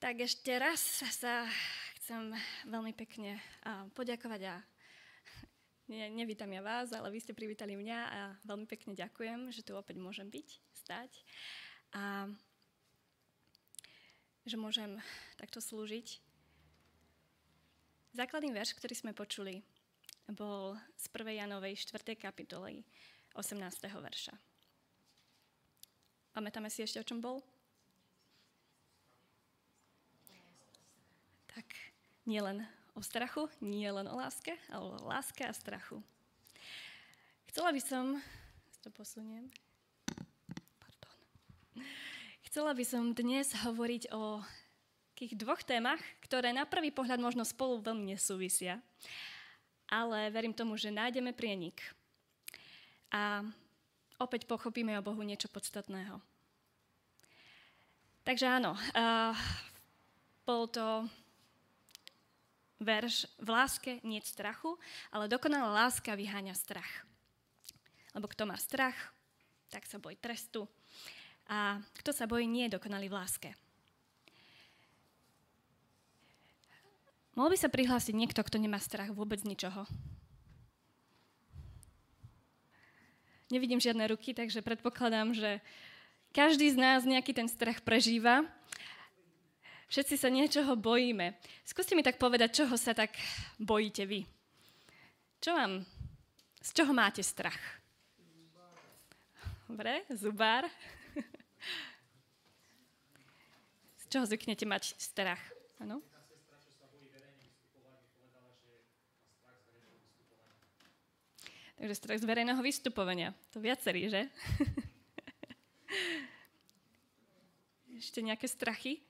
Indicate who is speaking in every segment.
Speaker 1: Tak ešte raz sa chcem veľmi pekne poďakovať a ne, nevítam ja vás, ale vy ste privítali mňa a veľmi pekne ďakujem, že tu opäť môžem byť, stať a že môžem takto slúžiť. Základný verš, ktorý sme počuli, bol z 1. Janovej 4. kapitoly 18. verša. Pamätáme si ešte, o čom bol? Tak nie len o strachu, nie len o láske, ale o láske a strachu. Chcela by som, to posuniem, pardon. Chcela by som dnes hovoriť o takých dvoch témach, ktoré na prvý pohľad možno spolu veľmi nesúvisia, ale verím tomu, že nájdeme prienik. A opäť pochopíme o Bohu niečo podstatného. Takže áno, uh, bol to verš v láske nie strachu, ale dokonalá láska vyháňa strach. Lebo kto má strach, tak sa bojí trestu. A kto sa bojí, nie je dokonalý v láske. Mohol by sa prihlásiť niekto, kto nemá strach vôbec ničoho? Nevidím žiadne ruky, takže predpokladám, že každý z nás nejaký ten strach prežíva Všetci sa niečoho bojíme. Skúste mi tak povedať, čoho sa tak bojíte vy. Čo vám, z čoho máte strach? Dobre, zubár. Z čoho zvyknete mať strach? Ano? Takže strach z verejného vystupovania. To viacerí, že? Ešte nejaké strachy?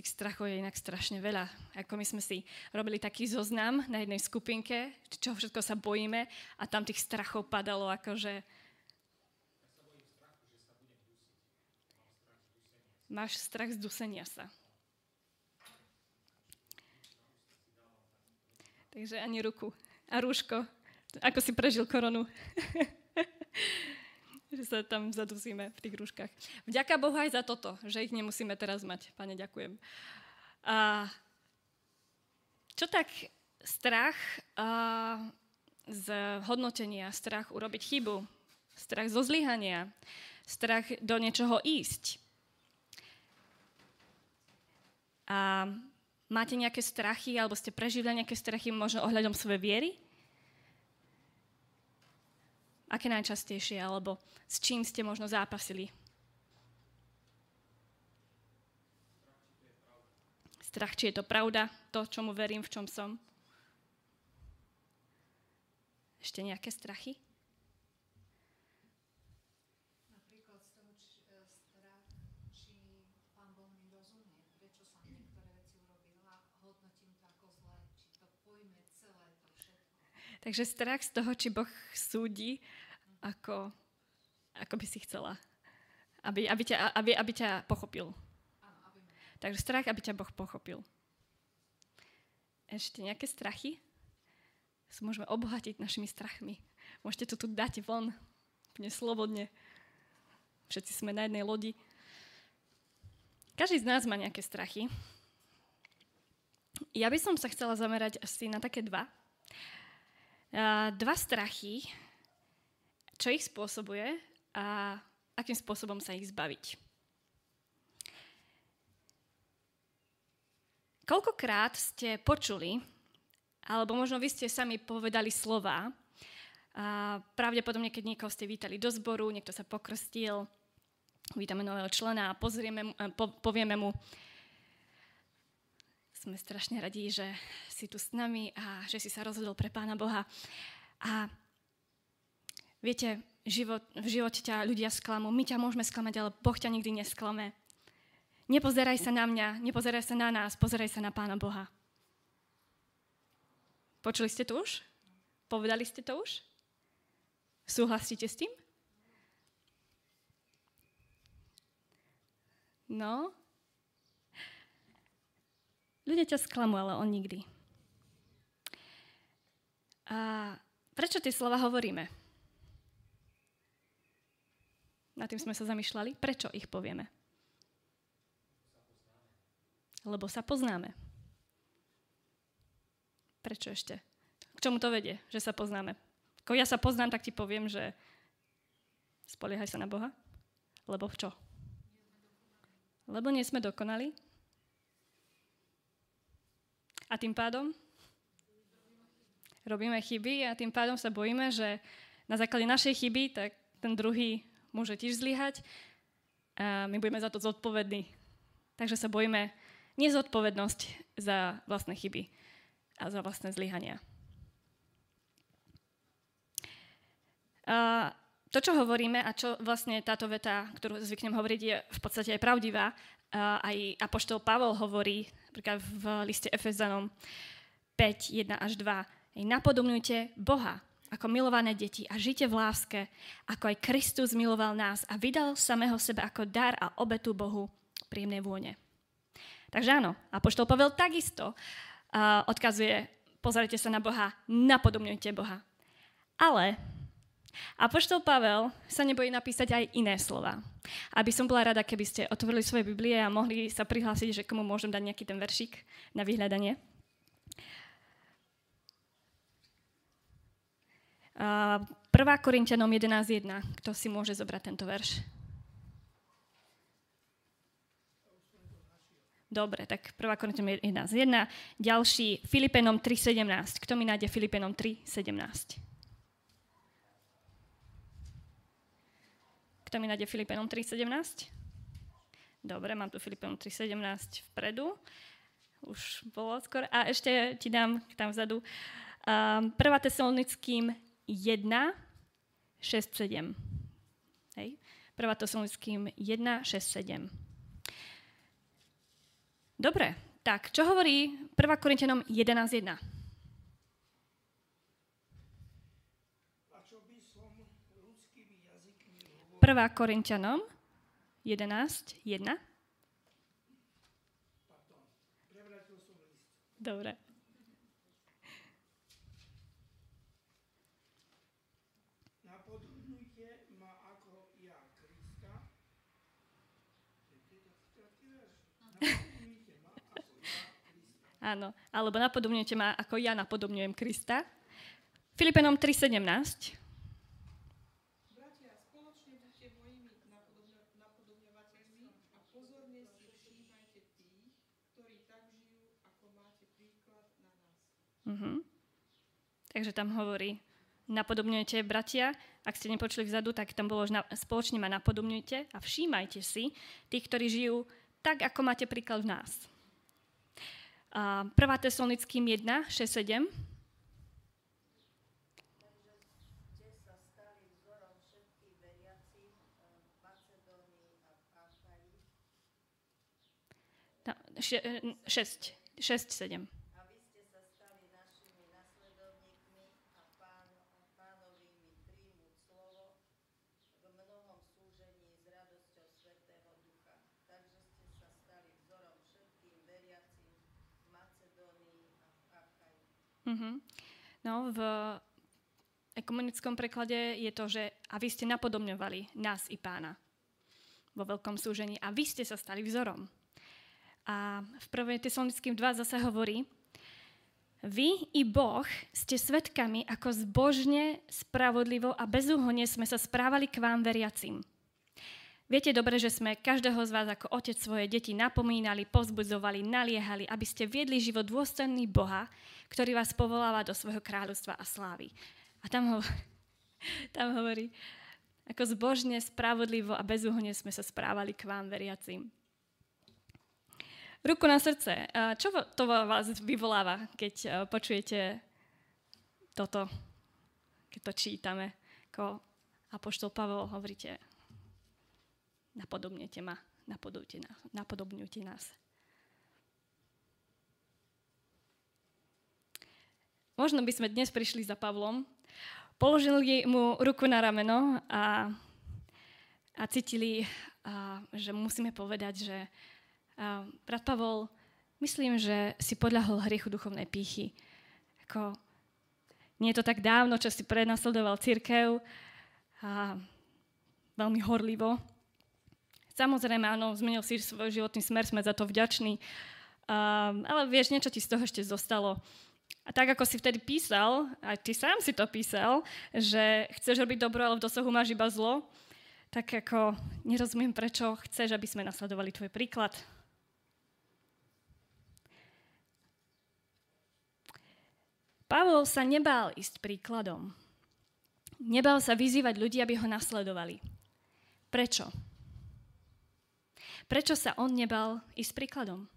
Speaker 1: Tých strachov je inak strašne veľa. Ako my sme si robili taký zoznam na jednej skupinke, čo všetko sa bojíme a tam tých strachov padalo akože... Máš strach z dusenia sa. Takže ani ruku. A rúško. Ako si prežil koronu. že sa tam zadusíme v tých rúškach. Vďaka Bohu aj za toto, že ich nemusíme teraz mať. Pane, ďakujem. A čo tak strach a, z hodnotenia, strach urobiť chybu, strach zo zlyhania, strach do niečoho ísť. A máte nejaké strachy, alebo ste prežili nejaké strachy možno ohľadom svojej viery? Aké najčastejšie, alebo s čím ste možno zápasili? Strach, či je to pravda, to, čomu verím, v čom som. Ešte nejaké strachy? Takže strach z toho, či Boh súdi, ako, ako by si chcela. Aby, aby, ťa, aby, aby ťa pochopil. Takže strach, aby ťa Boh pochopil. Ešte nejaké strachy? Sa môžeme obohatiť našimi strachmi. Môžete to tu dať von. Úplne slobodne. Všetci sme na jednej lodi. Každý z nás má nejaké strachy. Ja by som sa chcela zamerať asi na také dva dva strachy, čo ich spôsobuje a akým spôsobom sa ich zbaviť. Koľkokrát ste počuli, alebo možno vy ste sami povedali slova, a pravdepodobne, keď niekoho ste vítali do zboru, niekto sa pokrstil, vítame nového člena a pozrieme, po, povieme mu, sme strašne radi, že si tu s nami a že si sa rozhodol pre Pána Boha. A viete, život, v živote ťa ľudia sklamú, my ťa môžeme sklamať, ale Boh ťa nikdy nesklame. Nepozeraj sa na mňa, nepozeraj sa na nás, pozeraj sa na Pána Boha. Počuli ste to už? Povedali ste to už? Súhlasíte s tým? No, Ľudia ťa sklamú, ale on nikdy. A prečo tie slova hovoríme? Na tým sme sa zamýšľali. Prečo ich povieme? Lebo sa poznáme. Prečo ešte? K čomu to vedie, že sa poznáme? Ako ja sa poznám, tak ti poviem, že spoliehaj sa na Boha. Lebo v čo? Lebo nie sme dokonali. A tým pádom robíme chyby a tým pádom sa bojíme, že na základe našej chyby tak ten druhý môže tiež zlyhať a my budeme za to zodpovední. Takže sa bojíme nezodpovednosť za vlastné chyby a za vlastné zlyhania. A to, čo hovoríme a čo vlastne táto veta, ktorú zvyknem hovoriť, je v podstate aj pravdivá. A aj Apoštol Pavol hovorí napríklad v liste Efezanom 5, 1 až 2. Napodobňujte Boha, ako milované deti a žite v láske, ako aj Kristus miloval nás a vydal samého seba ako dar a obetu Bohu príjemnej vône. Takže áno, Apoštol Pavel takisto uh, odkazuje, pozrite sa na Boha, napodobňujte Boha. Ale Apoštol Pavel sa nebojí napísať aj iné slova. Aby som bola rada, keby ste otvorili svoje Biblie a mohli sa prihlásiť, že komu môžem dať nejaký ten veršik na vyhľadanie. 1. Korintianom 11.1. Kto si môže zobrať tento verš? Dobre, tak 1. Korintianom 11.1. Ďalší Filipenom 3.17. Kto mi nájde Filipenom 3.17? Kto mi nájde Filipenom 3.17? Dobre, mám tu Filipenom 3.17 vpredu. Už bolo skoro. A ešte ti dám tam vzadu. Um, 1. Tesalonickým 1, 6, 7. Hej. 1. Tesalonickým 1, 6, 7. Dobre, tak čo hovorí 1. Korintianom 11, 1? Prvá Korintianom 11, 1. Dobre. Áno, alebo napodobňujte ma, ako ja napodobňujem Krista. Filipenom 3.17. Uh-huh. Takže tam hovorí, napodobňujete bratia, ak ste nepočuli vzadu, tak tam bolo, že spoločne ma napodobňujte a všímajte si tých, ktorí žijú tak, ako máte príklad v nás. 1. Tesalonickým 1, 6, 7. No, 6, 6, 7. Uh-huh. No, v ekumenickom preklade je to, že a vy ste napodobňovali nás i pána vo veľkom súžení a vy ste sa stali vzorom. A v 1. Tesalonickým 2 zase hovorí, vy i Boh ste svetkami, ako zbožne, spravodlivo a bezúhonne sme sa správali k vám veriacim. Viete dobre, že sme každého z vás ako otec svoje deti napomínali, pozbudzovali, naliehali, aby ste viedli život dôstojný Boha, ktorý vás povoláva do svojho kráľovstva a slávy. A tam, ho, tam hovorí, ako zbožne, spravodlivo a bezúhonne sme sa správali k vám, veriacim. Ruku na srdce. Čo to vás vyvoláva, keď počujete toto, keď to čítame? Ako Apoštol Pavel hovoríte, napodobnete ma, napodobňujte nás. Napodobňujte nás. Možno by sme dnes prišli za Pavlom, položili mu ruku na rameno a, a cítili, a, že musíme povedať, že a, brat Pavol, myslím, že si podľahol hriechu duchovnej pýchy. Ako, nie je to tak dávno, čo si prenasledoval církev a veľmi horlivo. Samozrejme, áno, zmenil si svoj životný smer, sme za to vďační. Um, ale vieš, niečo ti z toho ešte zostalo. A tak, ako si vtedy písal, aj ty sám si to písal, že chceš robiť dobro, ale v dosahu máš iba zlo, tak ako nerozumiem, prečo chceš, aby sme nasledovali tvoj príklad. Pavol sa nebál ísť príkladom. Nebal sa vyzývať ľudí, aby ho nasledovali. Prečo? Prečo sa on nebal ísť príkladom?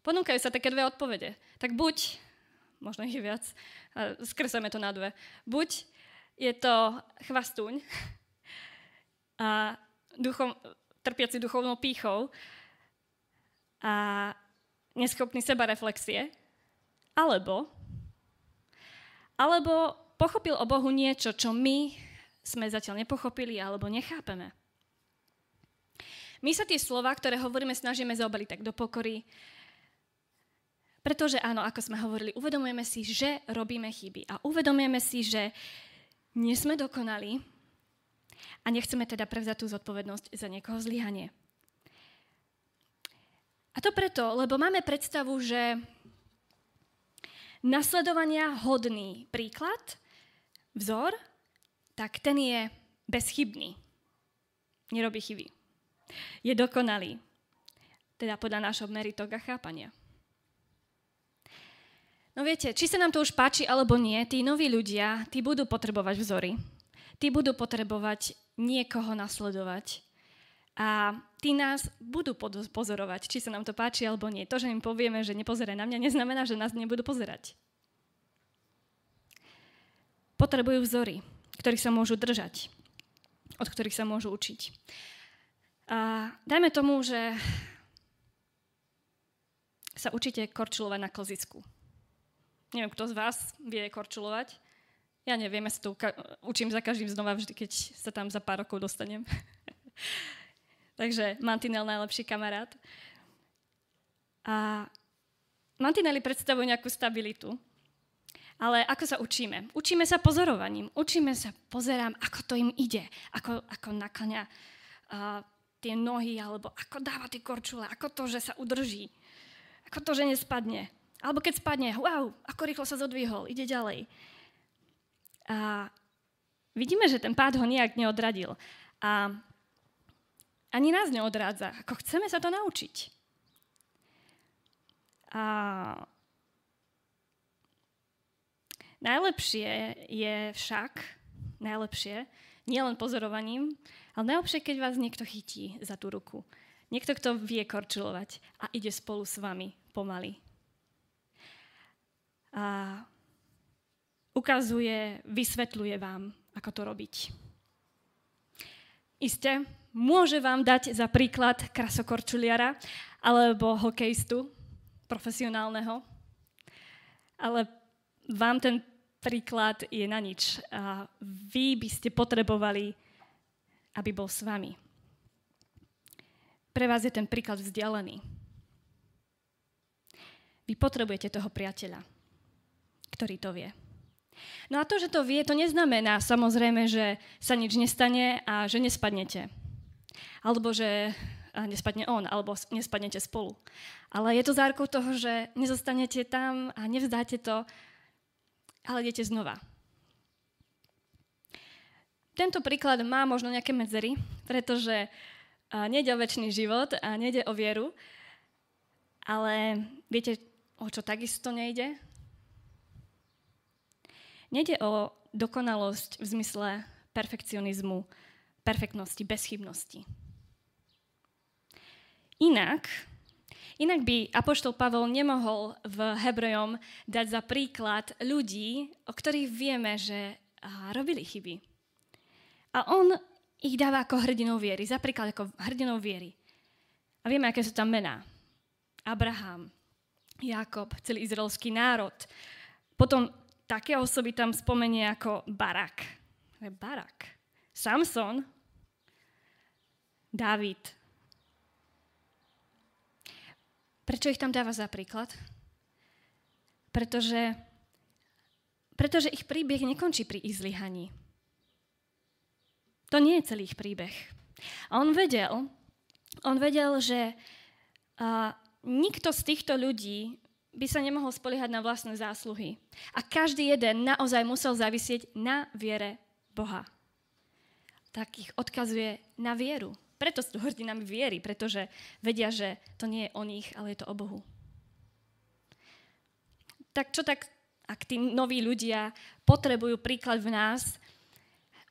Speaker 1: Ponúkajú sa také dve odpovede. Tak buď možno ich viac, skresujeme to na dve. Buď je to chvastúň a duchom, trpiaci duchovnou pýchou a neschopný seba reflexie, alebo, alebo pochopil o Bohu niečo, čo my sme zatiaľ nepochopili alebo nechápeme. My sa tie slova, ktoré hovoríme, snažíme zaobaliť tak do pokory, pretože áno, ako sme hovorili, uvedomujeme si, že robíme chyby a uvedomujeme si, že nie sme dokonali a nechceme teda prevzať tú zodpovednosť za niekoho zlyhanie. A to preto, lebo máme predstavu, že nasledovania hodný príklad, vzor, tak ten je bezchybný. Nerobí chyby. Je dokonalý. Teda podľa nášho meritok a chápania. No viete, či sa nám to už páči alebo nie, tí noví ľudia, tí budú potrebovať vzory. Tí budú potrebovať niekoho nasledovať. A tí nás budú pozorovať, či sa nám to páči alebo nie. To, že im povieme, že nepozeraj na mňa, neznamená, že nás nebudú pozerať. Potrebujú vzory, ktorých sa môžu držať, od ktorých sa môžu učiť. A dajme tomu, že sa učíte korčulovať na klzisku. Neviem, kto z vás vie korčulovať. Ja neviem, ja sa to učím za každým znova vždy, keď sa tam za pár rokov dostanem. Takže mantinel najlepší kamarát. A mantinely predstavujú nejakú stabilitu. Ale ako sa učíme? Učíme sa pozorovaním. Učíme sa, pozerám, ako to im ide. Ako, ako nakľňa uh, tie nohy, alebo ako dáva tie korčule, ako to, že sa udrží. Ako to, že nespadne. Alebo keď spadne, wow, ako rýchlo sa zodvihol, ide ďalej. A vidíme, že ten pád ho nejak neodradil. A ani nás neodrádza. Ako chceme sa to naučiť. A najlepšie je však, najlepšie, nielen pozorovaním, ale najlepšie, keď vás niekto chytí za tú ruku. Niekto, kto vie korčulovať a ide spolu s vami pomaly a ukazuje, vysvetľuje vám, ako to robiť. Isté, môže vám dať za príklad krasokorčuliara alebo hokejistu profesionálneho, ale vám ten príklad je na nič. A vy by ste potrebovali, aby bol s vami. Pre vás je ten príklad vzdialený. Vy potrebujete toho priateľa ktorý to vie. No a to, že to vie, to neznamená samozrejme, že sa nič nestane a že nespadnete. Alebo že nespadne on, alebo nespadnete spolu. Ale je to zárkou toho, že nezostanete tam a nevzdáte to, ale idete znova. Tento príklad má možno nejaké medzery, pretože nejde o väčší život a nejde o vieru, ale viete, o čo takisto nejde? Nede o dokonalosť v zmysle perfekcionizmu, perfektnosti, bezchybnosti. Inak, inak by Apoštol Pavol nemohol v Hebrejom dať za príklad ľudí, o ktorých vieme, že robili chyby. A on ich dáva ako hrdinou viery, za príklad ako hrdinou viery. A vieme, aké sú tam mená. Abraham, Jakob, celý izraelský národ. Potom také osoby tam spomenie ako Barak. Barak. Samson, David. Prečo ich tam dáva za príklad? Pretože, pretože ich príbeh nekončí pri ich zlyhaní. To nie je celý ich príbeh. A on vedel, on vedel, že uh, nikto z týchto ľudí by sa nemohol spoliehať na vlastné zásluhy. A každý jeden naozaj musel zavisieť na viere Boha. Tak ich odkazuje na vieru. Preto sú hrdinami viery, pretože vedia, že to nie je o nich, ale je to o Bohu. Tak čo tak, ak tí noví ľudia potrebujú príklad v nás,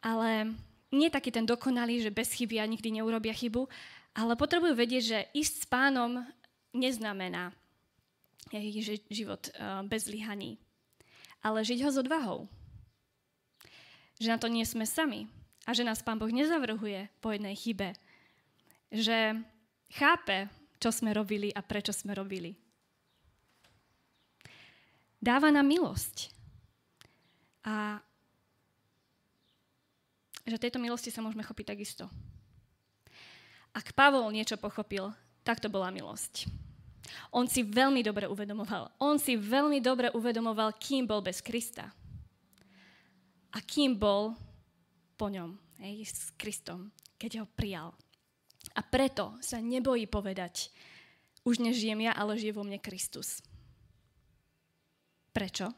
Speaker 1: ale nie taký ten dokonalý, že bez chyby a nikdy neurobia chybu, ale potrebujú vedieť, že ísť s pánom neznamená život eh, bez zlyhaní, ale žiť ho s odvahou. Že na to nie sme sami a že nás Pán Boh nezavrhuje po jednej chybe. Že chápe, čo sme robili a prečo sme robili. Dáva nám milosť. A že tejto milosti sa môžeme chopiť takisto. Ak Pavol niečo pochopil, tak to bola milosť. On si veľmi dobre uvedomoval. On si veľmi dobre uvedomoval, kým bol bez Krista. A kým bol po ňom, hej, s Kristom, keď ho prijal. A preto sa nebojí povedať, už nežijem ja, ale žije vo mne Kristus. Prečo?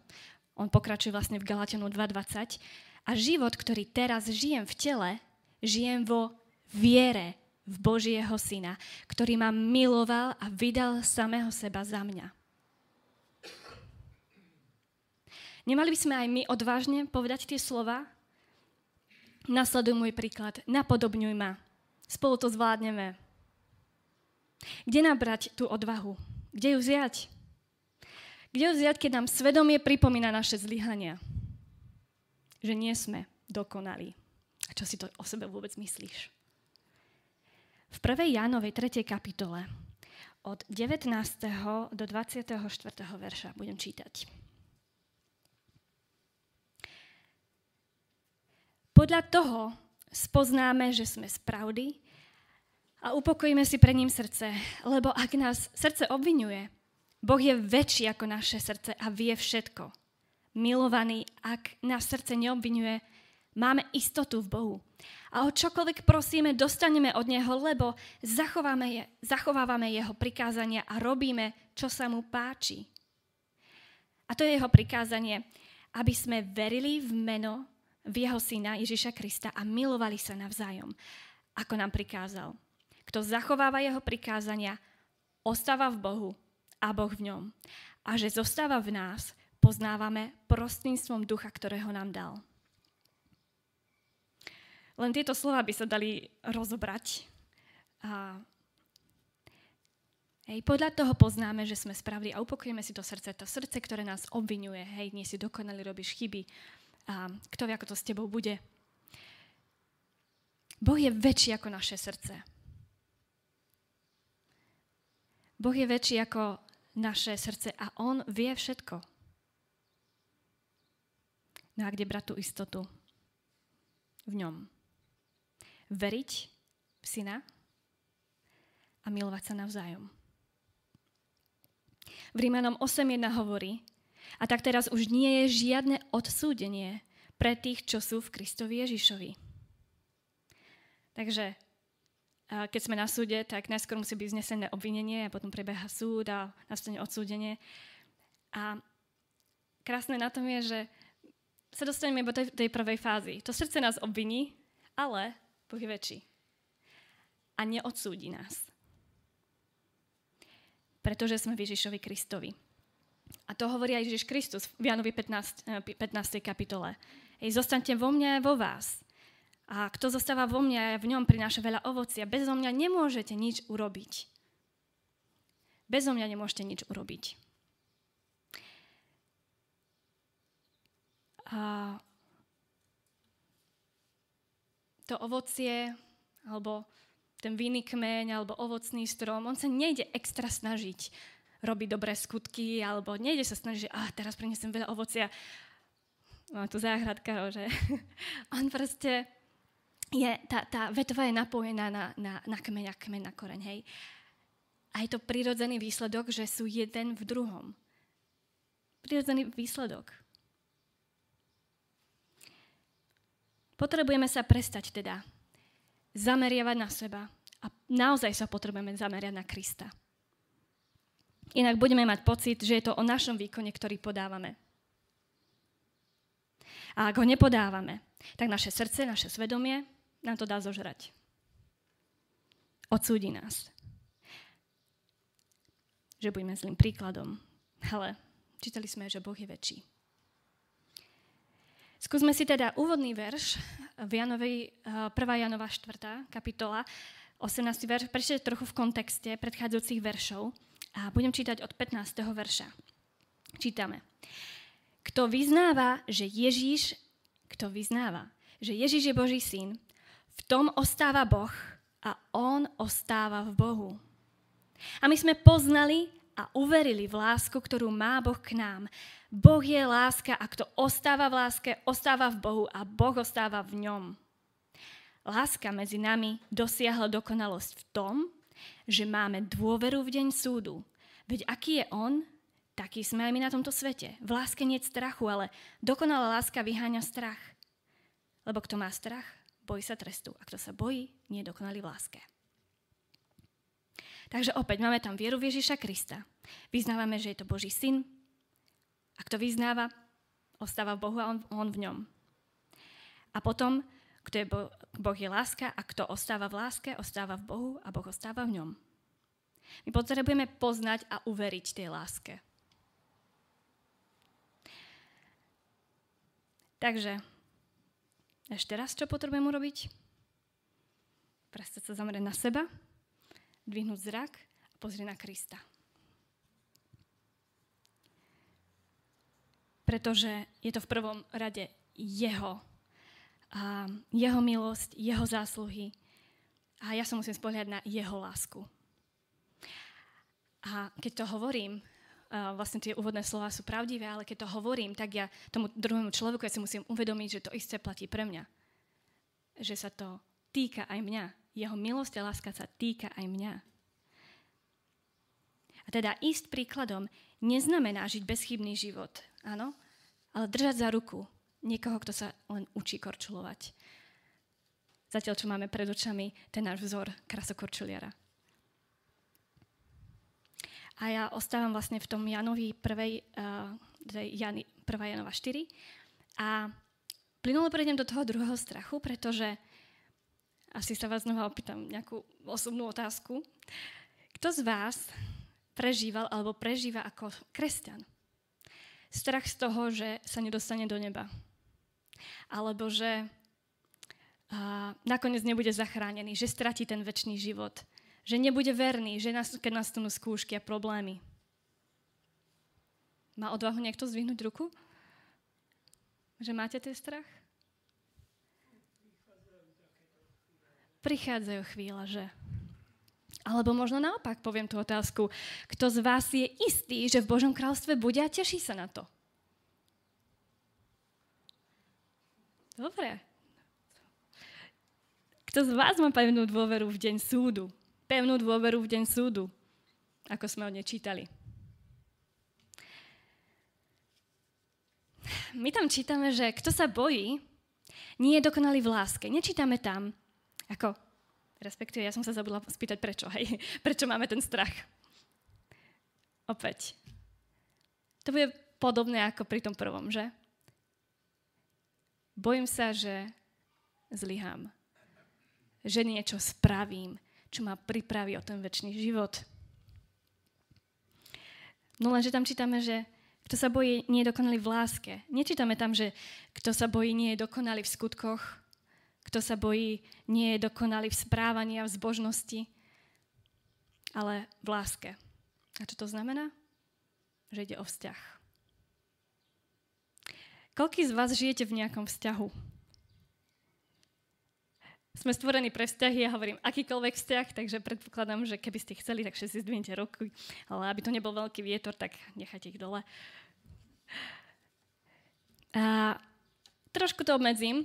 Speaker 1: On pokračuje vlastne v Galatianu 2.20. A život, ktorý teraz žijem v tele, žijem vo viere v Božieho Syna, ktorý ma miloval a vydal samého seba za mňa. Nemali by sme aj my odvážne povedať tie slova? Nasleduj môj príklad, napodobňuj ma. Spolu to zvládneme. Kde nabrať tú odvahu? Kde ju vziať? Kde ju vziať, keď nám svedomie pripomína naše zlyhania? Že nie sme dokonalí. A čo si to o sebe vôbec myslíš? v 1. Jánovej 3. kapitole od 19. do 24. verša budem čítať. Podľa toho spoznáme, že sme z pravdy a upokojíme si pre ním srdce, lebo ak nás srdce obvinuje, Boh je väčší ako naše srdce a vie všetko. Milovaný, ak nás srdce neobvinuje, máme istotu v Bohu a o čokoľvek prosíme, dostaneme od Neho, lebo zachováme, je, zachovávame Jeho prikázania a robíme, čo sa Mu páči. A to je Jeho prikázanie, aby sme verili v meno v Jeho Syna Ježiša Krista a milovali sa navzájom, ako nám prikázal. Kto zachováva Jeho prikázania, ostáva v Bohu a Boh v ňom. A že zostáva v nás, poznávame prostredníctvom ducha, ktorého nám dal. Len tieto slova by sa dali rozobrať. A Hej, podľa toho poznáme, že sme spravili a upokojíme si to srdce. To srdce, ktoré nás obvinuje. Hej, nie si dokonalý, robíš chyby. A kto vie, ako to s tebou bude. Boh je väčší ako naše srdce. Boh je väčší ako naše srdce a On vie všetko. No a kde brať tú istotu? V ňom veriť v syna a milovať sa navzájom. V Rímanom 8.1 hovorí, a tak teraz už nie je žiadne odsúdenie pre tých, čo sú v Kristovi Ježišovi. Takže keď sme na súde, tak najskôr musí byť znesené obvinenie a potom prebieha súd a nastane odsúdenie. A krásne na tom je, že sa dostaneme do tej, tej prvej fázy. To srdce nás obviní, ale Boh je väčší. A neodsúdi nás. Pretože sme v Ježišovi Kristovi. A to hovorí aj Ježiš Kristus v Janovi 15, 15. Eh, kapitole. Hej, zostaňte vo mne vo vás. A kto zostáva vo mne v ňom prináša veľa ovocia, bezo mňa nemôžete nič urobiť. Bezo mňa nemôžete nič urobiť. A to ovocie, alebo ten vinný kmeň, alebo ovocný strom, on sa nejde extra snažiť robiť dobré skutky, alebo nejde sa snažiť, že ah, teraz prinesem veľa ovocia. Má tu záhradka, že on proste je, tá, tá vetva je napojená na, na, na kmeň a kmeň na koreň, hej. A je to prirodzený výsledok, že sú jeden v druhom. Prirodzený výsledok. Potrebujeme sa prestať teda zameriavať na seba a naozaj sa potrebujeme zameriať na Krista. Inak budeme mať pocit, že je to o našom výkone, ktorý podávame. A ak ho nepodávame, tak naše srdce, naše svedomie nám to dá zožrať. Odsúdi nás. Že budeme zlým príkladom. Ale čítali sme, že Boh je väčší. Skúsme si teda úvodný verš v Janovi, 1. Eh, Janova 4. kapitola, 18. verš, prečítať trochu v kontexte predchádzajúcich veršov a budem čítať od 15. verša. Čítame. Kto vyznáva, že Ježíš, kto vyznáva, že Ježíš je Boží syn, v tom ostáva Boh a on ostáva v Bohu. A my sme poznali a uverili v lásku, ktorú má Boh k nám. Boh je láska a kto ostáva v láske, ostáva v Bohu a Boh ostáva v ňom. Láska medzi nami dosiahla dokonalosť v tom, že máme dôveru v deň súdu. Veď aký je On, taký sme aj my na tomto svete. V láske nie strachu, ale dokonalá láska vyháňa strach. Lebo kto má strach, bojí sa trestu. A kto sa bojí, nie je dokonalý v láske. Takže opäť máme tam vieru v Ježiša Krista. Vyznávame, že je to Boží syn, a kto vyznáva, ostáva v Bohu a on, on v ňom. A potom, kto je boh, boh je láska a kto ostáva v láske, ostáva v Bohu a Boh ostáva v ňom. My potrebujeme poznať a uveriť tej láske. Takže, ešte raz, čo potrebujem urobiť? Prestať sa zamerať na seba, dvihnúť zrak a pozrieť na Krista. pretože je to v prvom rade jeho. A jeho milosť, jeho zásluhy. A ja sa musím spoliať na jeho lásku. A keď to hovorím, vlastne tie úvodné slova sú pravdivé, ale keď to hovorím, tak ja tomu druhému človeku ja si musím uvedomiť, že to isté platí pre mňa. Že sa to týka aj mňa. Jeho milosť a láska sa týka aj mňa. A teda ísť príkladom neznamená žiť bezchybný život. Áno? Ale držať za ruku niekoho, kto sa len učí korčulovať. Zatiaľ, čo máme pred očami ten náš vzor krasokorčuliara. A ja ostávam vlastne v tom Janovi 1. Uh, Jani, 1. Janova 4. A plynulo prejdem do toho druhého strachu, pretože asi sa vás znova opýtam nejakú osobnú otázku. Kto z vás prežíval alebo prežíva ako kresťan? Strach z toho, že sa nedostane do neba. Alebo že a, nakoniec nebude zachránený, že stratí ten väčší život. Že nebude verný, že nás, keď nastanú skúšky a problémy. Má odvahu niekto zvihnúť ruku? Že máte ten strach? Prichádzajú chvíľa, že? Alebo možno naopak poviem tú otázku. Kto z vás je istý, že v Božom kráľstve bude a teší sa na to? Dobre. Kto z vás má pevnú dôveru v deň súdu? Pevnú dôveru v deň súdu, ako sme o nej čítali. My tam čítame, že kto sa bojí, nie je dokonalý v láske. Nečítame tam, ako Respektíve, ja som sa zabudla spýtať, prečo, hej? Prečo máme ten strach? Opäť. To bude podobné ako pri tom prvom, že? Bojím sa, že zlyhám. Že niečo spravím, čo ma pripraví o ten väčší život. No lenže tam čítame, že kto sa bojí, nie je dokonalý v láske. Nečítame tam, že kto sa bojí, nie je dokonalý v skutkoch, kto sa bojí, nie je dokonalý v správaní a v zbožnosti, ale v láske. A čo to znamená? Že ide o vzťah. Koľký z vás žijete v nejakom vzťahu? Sme stvorení pre vzťahy, ja hovorím akýkoľvek vzťah, takže predpokladám, že keby ste chceli, tak všetci zdvihnite ruky, ale aby to nebol veľký vietor, tak nechajte ich dole. A trošku to obmedzím,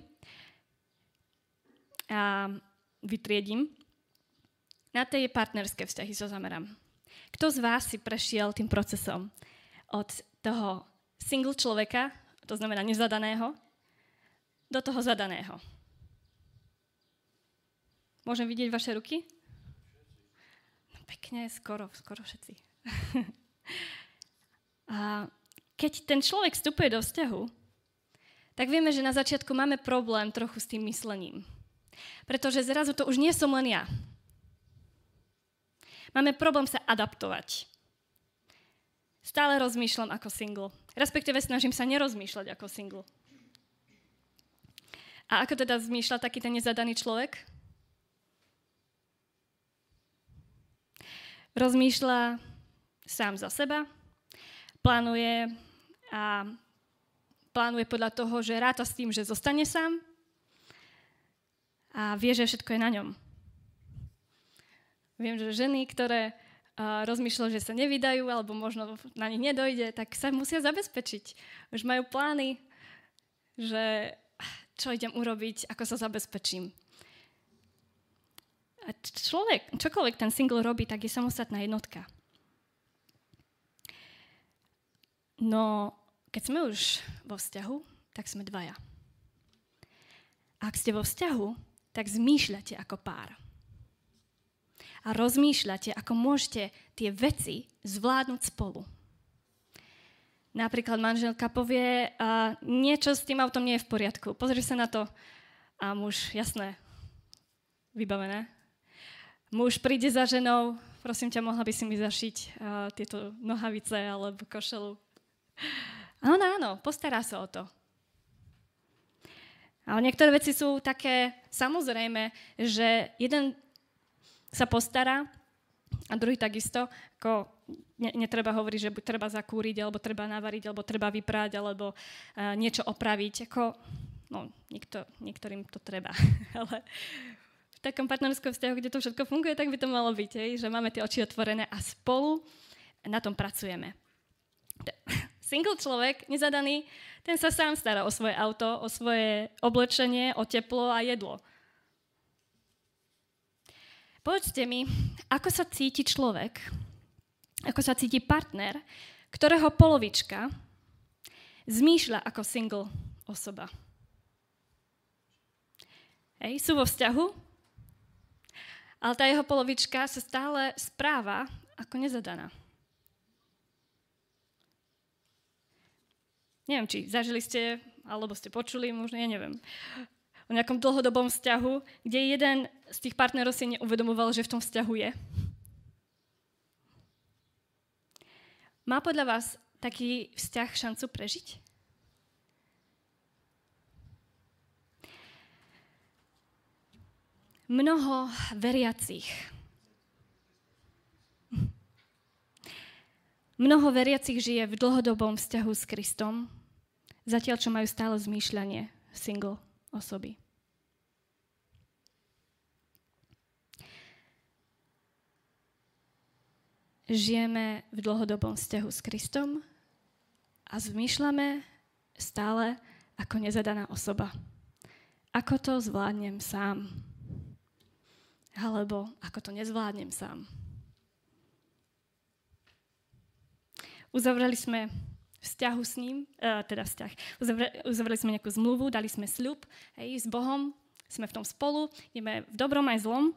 Speaker 1: a vytriedím. Na tej partnerské vzťahy sa so zamerám. Kto z vás si prešiel tým procesom od toho single človeka, to znamená nezadaného, do toho zadaného? Môžem vidieť vaše ruky? No, pekne, skoro, skoro všetci. A keď ten človek vstupuje do vzťahu, tak vieme, že na začiatku máme problém trochu s tým myslením. Pretože zrazu to už nie som len ja. Máme problém sa adaptovať. Stále rozmýšľam ako single. Respektíve snažím sa nerozmýšľať ako single. A ako teda zmýšľa taký ten nezadaný človek? Rozmýšľa sám za seba, plánuje a plánuje podľa toho, že ráta s tým, že zostane sám a vie, že všetko je na ňom. Viem, že ženy, ktoré rozmýšľajú, že sa nevydajú alebo možno na nich nedojde, tak sa musia zabezpečiť. Už majú plány, že čo idem urobiť, ako sa zabezpečím. A človek, čokoľvek ten single robí, tak je samostatná jednotka. No, keď sme už vo vzťahu, tak sme dvaja. Ak ste vo vzťahu, tak zmýšľate ako pár. A rozmýšľate, ako môžete tie veci zvládnuť spolu. Napríklad manželka povie, a niečo s tým autom nie je v poriadku. Pozri sa na to. A muž, jasné, vybavené. Muž príde za ženou, prosím ťa, mohla by si mi zašiť uh, tieto nohavice alebo košelu. Áno, áno, postará sa o to. Ale niektoré veci sú také samozrejme, že jeden sa postará a druhý takisto, ako ne, netreba hovoriť, že treba zakúriť, alebo treba navariť, alebo treba vyprať, alebo uh, niečo opraviť. Ako, no, niekto, niektorým to treba. Ale v takom partnerskom vzťahu, kde to všetko funguje, tak by to malo byť, hej? že máme tie oči otvorené a spolu na tom pracujeme. Single človek, nezadaný, ten sa sám stará o svoje auto, o svoje oblečenie, o teplo a jedlo. Povedzte mi, ako sa cíti človek, ako sa cíti partner, ktorého polovička zmýšľa ako single osoba. Hej, sú vo vzťahu, ale tá jeho polovička sa stále správa ako nezadaná. Neviem, či zažili ste, alebo ste počuli, možno, ja neviem o nejakom dlhodobom vzťahu, kde jeden z tých partnerov si neuvedomoval, že v tom vzťahu je? Má podľa vás taký vzťah šancu prežiť? Mnoho veriacich. Mnoho veriacich žije v dlhodobom vzťahu s Kristom, zatiaľ čo majú stále zmýšľanie single osoby. Žijeme v dlhodobom vzťahu s Kristom a zmýšľame stále ako nezadaná osoba. Ako to zvládnem sám? Alebo ako to nezvládnem sám? Uzavreli sme vzťahu s ním, uh, teda vzťah. Uzavreli, sme nejakú zmluvu, dali sme sľub hej, s Bohom, sme v tom spolu, ideme v dobrom aj zlom,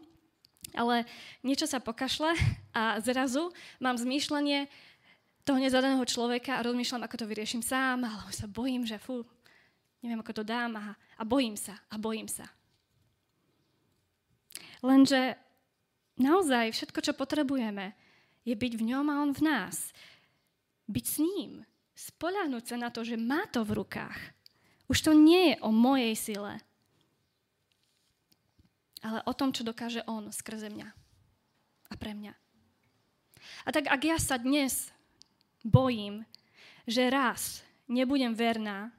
Speaker 1: ale niečo sa pokašle a zrazu mám zmýšľanie toho nezadaného človeka a rozmýšľam, ako to vyrieším sám, ale sa bojím, že fú, neviem, ako to dám a, a bojím sa a bojím sa. Lenže naozaj všetko, čo potrebujeme, je byť v ňom a on v nás. Byť s ním spoľahnúť sa na to, že má to v rukách. Už to nie je o mojej sile, ale o tom, čo dokáže on skrze mňa a pre mňa. A tak ak ja sa dnes bojím, že raz nebudem verná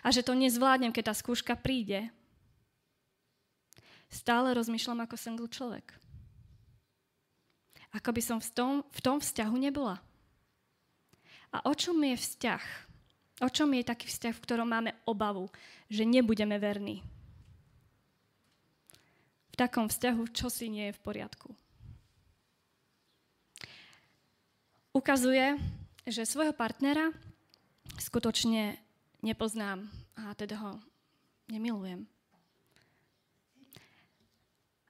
Speaker 1: a že to nezvládnem, keď tá skúška príde, stále rozmýšľam ako single človek. Ako by som v tom, v tom vzťahu nebola. A o čom je vzťah? O čom je taký vzťah, v ktorom máme obavu, že nebudeme verní? V takom vzťahu čo si nie je v poriadku. Ukazuje, že svojho partnera skutočne nepoznám a teda ho nemilujem.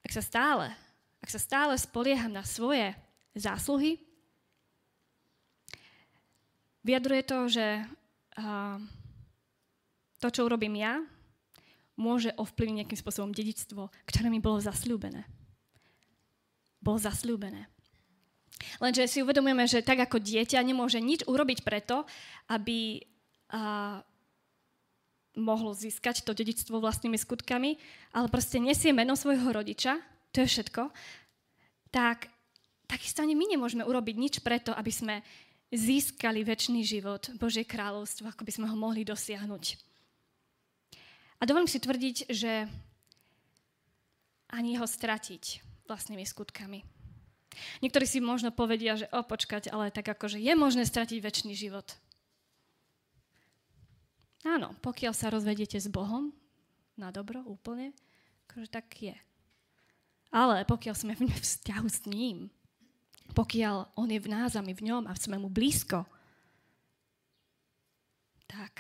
Speaker 1: ak sa stále, ak sa stále spolieham na svoje zásluhy, vyjadruje to, že to, čo urobím ja, môže ovplyvniť nejakým spôsobom dedičstvo, ktoré mi bolo zasľúbené. Bolo zasľúbené. Lenže si uvedomujeme, že tak ako dieťa nemôže nič urobiť preto, aby a, mohlo získať to dedičstvo vlastnými skutkami, ale proste nesie meno svojho rodiča, to je všetko, tak takisto ani my nemôžeme urobiť nič preto, aby sme získali väčší život, Božie kráľovstvo, ako by sme ho mohli dosiahnuť. A dovolím si tvrdiť, že ani ho stratiť vlastnými skutkami. Niektorí si možno povedia, že o, počkať, ale tak akože je možné stratiť väčší život. Áno, pokiaľ sa rozvediete s Bohom, na dobro, úplne, akože tak je. Ale pokiaľ sme v vzťahu s ním, pokiaľ on je v nás a my v ňom a sme mu blízko, tak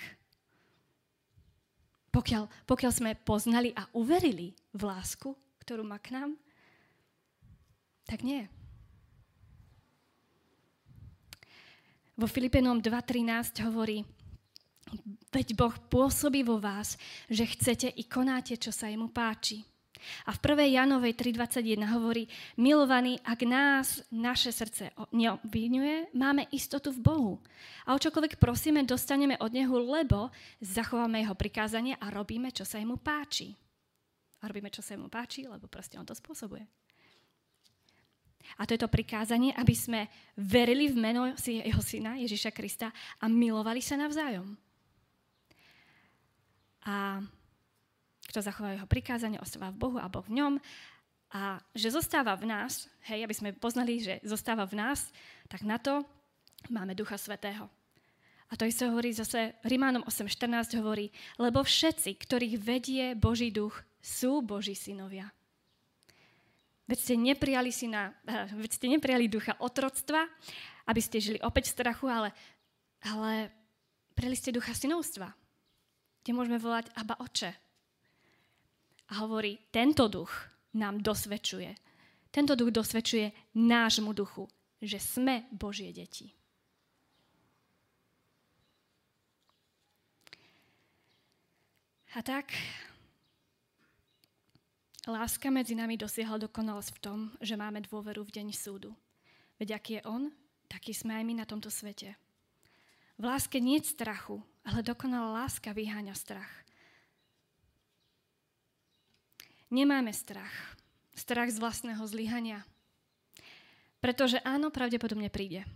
Speaker 1: pokiaľ, pokiaľ sme poznali a uverili v lásku, ktorú má k nám, tak nie. Vo Filipenom 2.13 hovorí, veď Boh pôsobí vo vás, že chcete i konáte, čo sa jemu páči. A v 1. Janovej 3.21 hovorí, milovaný, ak nás naše srdce neobvinuje, máme istotu v Bohu. A o čokoľvek prosíme, dostaneme od Nehu, lebo zachováme Jeho prikázanie a robíme, čo sa Jemu páči. A robíme, čo sa Jemu páči, lebo proste On to spôsobuje. A to je to prikázanie, aby sme verili v meno Jeho Syna, Ježiša Krista a milovali sa navzájom. A kto zachová jeho prikázanie, ostáva v Bohu a Boh v ňom. A že zostáva v nás, hej, aby sme poznali, že zostáva v nás, tak na to máme Ducha Svetého. A to isté hovorí zase, Rimánom 8.14 hovorí, lebo všetci, ktorých vedie Boží duch, sú Boží synovia. Veď ste neprijali, syna, eh, veď ste neprijali ducha otroctva, aby ste žili opäť v strachu, ale, ale prijali ste ducha synovstva, kde môžeme volať Aba Oče, a hovorí, tento duch nám dosvedčuje. Tento duch dosvedčuje nášmu duchu, že sme Božie deti. A tak, láska medzi nami dosiahla dokonalosť v tom, že máme dôveru v deň súdu. Veď aký je on, taký sme aj my na tomto svete. V láske nie strachu, ale dokonalá láska vyháňa strach. Nemáme strach. Strach z vlastného zlyhania. Pretože áno, pravdepodobne príde.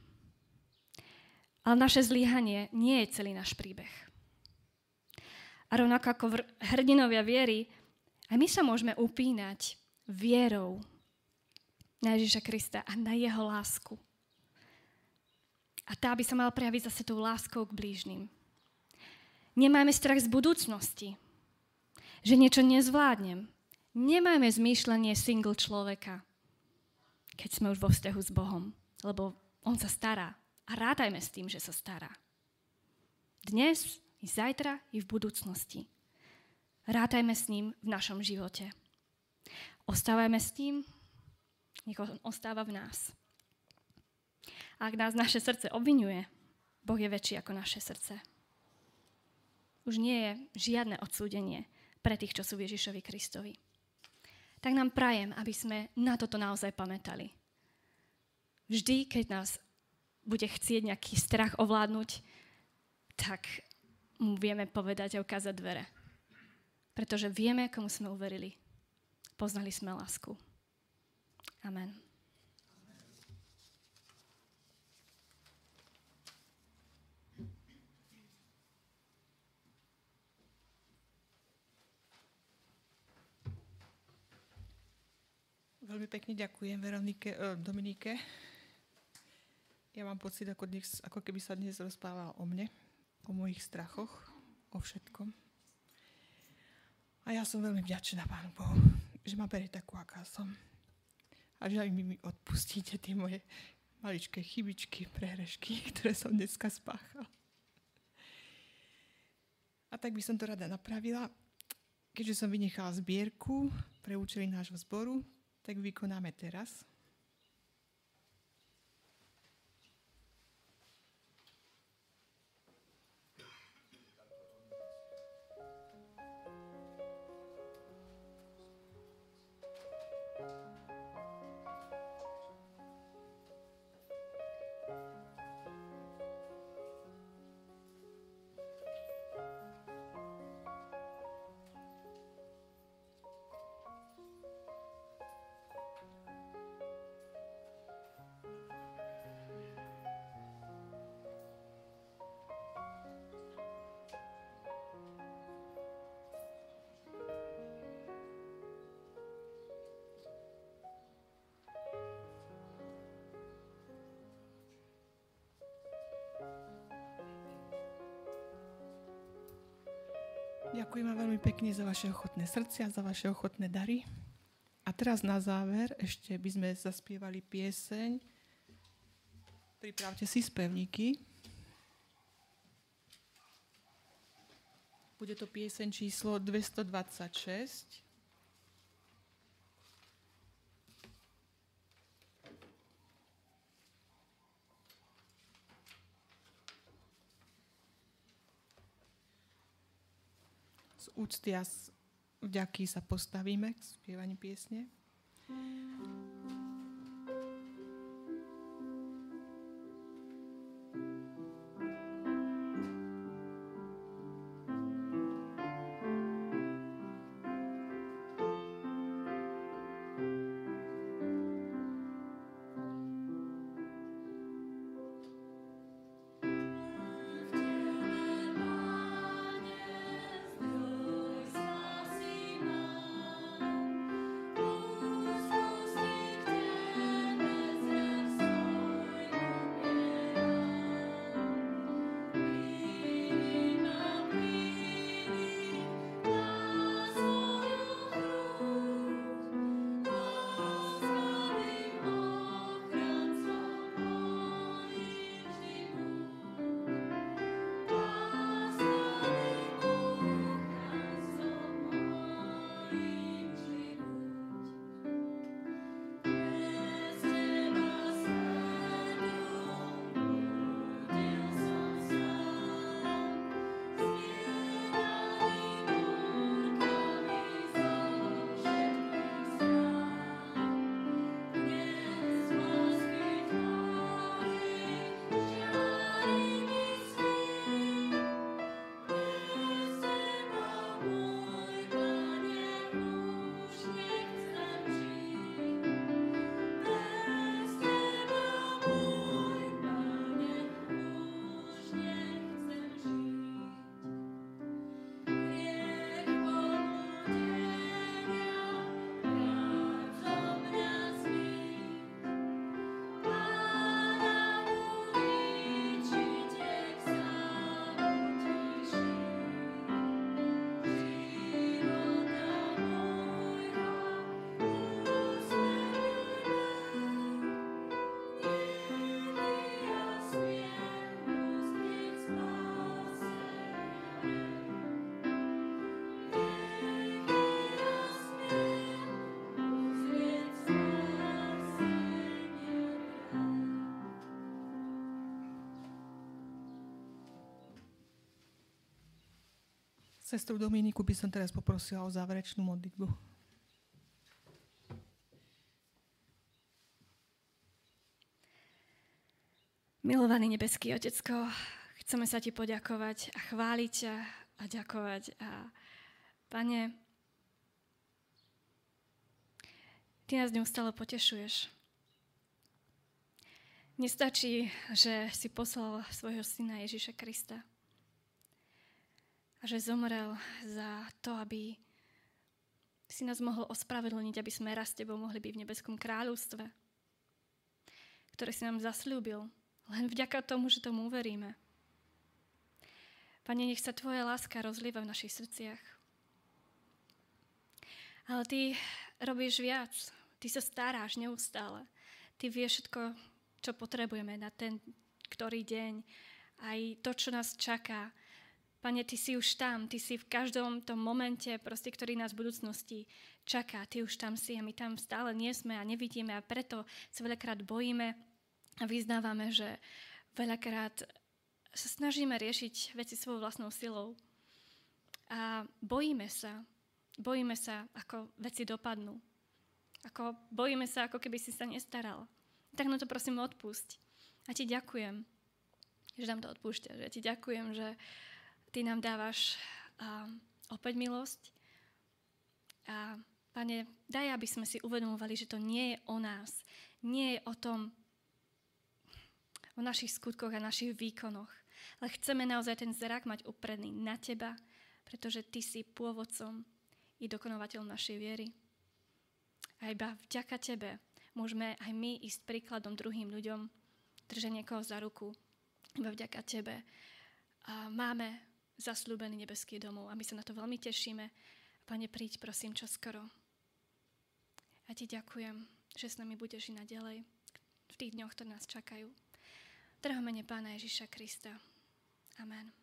Speaker 1: Ale naše zlyhanie nie je celý náš príbeh. A rovnako ako hrdinovia viery, aj my sa môžeme upínať vierou na Ježiša Krista a na jeho lásku. A tá by sa mala prejaviť zase tou láskou k blížnym. Nemáme strach z budúcnosti, že niečo nezvládnem, Nemáme zmýšľanie single človeka, keď sme už vo vzťahu s Bohom, lebo On sa stará. A rátajme s tým, že sa stará. Dnes, i zajtra, i v budúcnosti. Rátajme s ním v našom živote. Ostávajme s tým, nech on ostáva v nás. Ak nás naše srdce obvinuje, Boh je väčší ako naše srdce. Už nie je žiadne odsúdenie pre tých, čo sú Ježišovi Kristovi tak nám prajem, aby sme na toto naozaj pamätali. Vždy, keď nás bude chcieť nejaký strach ovládnuť, tak mu vieme povedať a ukázať dvere. Pretože vieme, komu sme uverili. Poznali sme lásku. Amen.
Speaker 2: Veľmi pekne ďakujem Veronike, uh, Dominike. Ja mám pocit, ako, dnes, ako keby sa dnes rozprávala o mne, o mojich strachoch, o všetkom. A ja som veľmi vďačná Pánu Bohu, že ma berie takú, aká som. A že aj mi odpustíte tie moje maličké chybičky, prehrešky, ktoré som dneska spáchal. A tak by som to rada napravila. Keďže som vynechala zbierku pre účely nášho zboru, tak vykonáme teraz. Ďakujem vám veľmi pekne za vaše ochotné srdcia, za vaše ochotné dary. A teraz na záver ešte by sme zaspievali pieseň. Pripravte si spevníky. Bude to pieseň číslo 226. úcty a vďaky sa postavíme k spievaní piesne. Sestru Dominiku by som teraz poprosila o záverečnú modlitbu.
Speaker 1: Milovaný nebeský Otecko, chceme sa ti poďakovať a chváliť ťa a ďakovať. A Pane, Ty nás neustále potešuješ. Nestačí, že si poslal svojho syna Ježiša Krista a že zomrel za to, aby si nás mohol ospravedlniť, aby sme raz s Tebou mohli byť v nebeskom kráľovstve, ktoré si nám zasľúbil, len vďaka tomu, že tomu uveríme. Pane, nech sa Tvoja láska rozlieva v našich srdciach. Ale Ty robíš viac. Ty sa staráš neustále. Ty vieš všetko, čo potrebujeme na ten ktorý deň. Aj to, čo nás čaká Pane, Ty si už tam, Ty si v každom tom momente, proste, ktorý nás v budúcnosti čaká. Ty už tam si a my tam stále nie sme a nevidíme a preto sa veľakrát bojíme a vyznávame, že veľakrát sa snažíme riešiť veci svojou vlastnou silou. A bojíme sa, bojíme sa, ako veci dopadnú. Ako bojíme sa, ako keby si sa nestaral. Tak no to prosím odpusť. A ti ďakujem, že nám to odpúšťaš. Ja ti ďakujem, že ty nám dávaš uh, opäť milosť. A pane, daj, aby sme si uvedomovali, že to nie je o nás. Nie je o tom, o našich skutkoch a našich výkonoch. Ale chceme naozaj ten zrak mať upredný na teba, pretože ty si pôvodcom i dokonovateľom našej viery. A iba vďaka tebe môžeme aj my ísť príkladom druhým ľuďom, držať niekoho za ruku. Iba vďaka tebe a máme zaslúbený nebeský domov a my sa na to veľmi tešíme. Pane, príď prosím čoskoro. A ti ďakujem, že s nami budeš i naďalej v tých dňoch, ktoré nás čakajú. Drahomene Pána Ježiša Krista. Amen.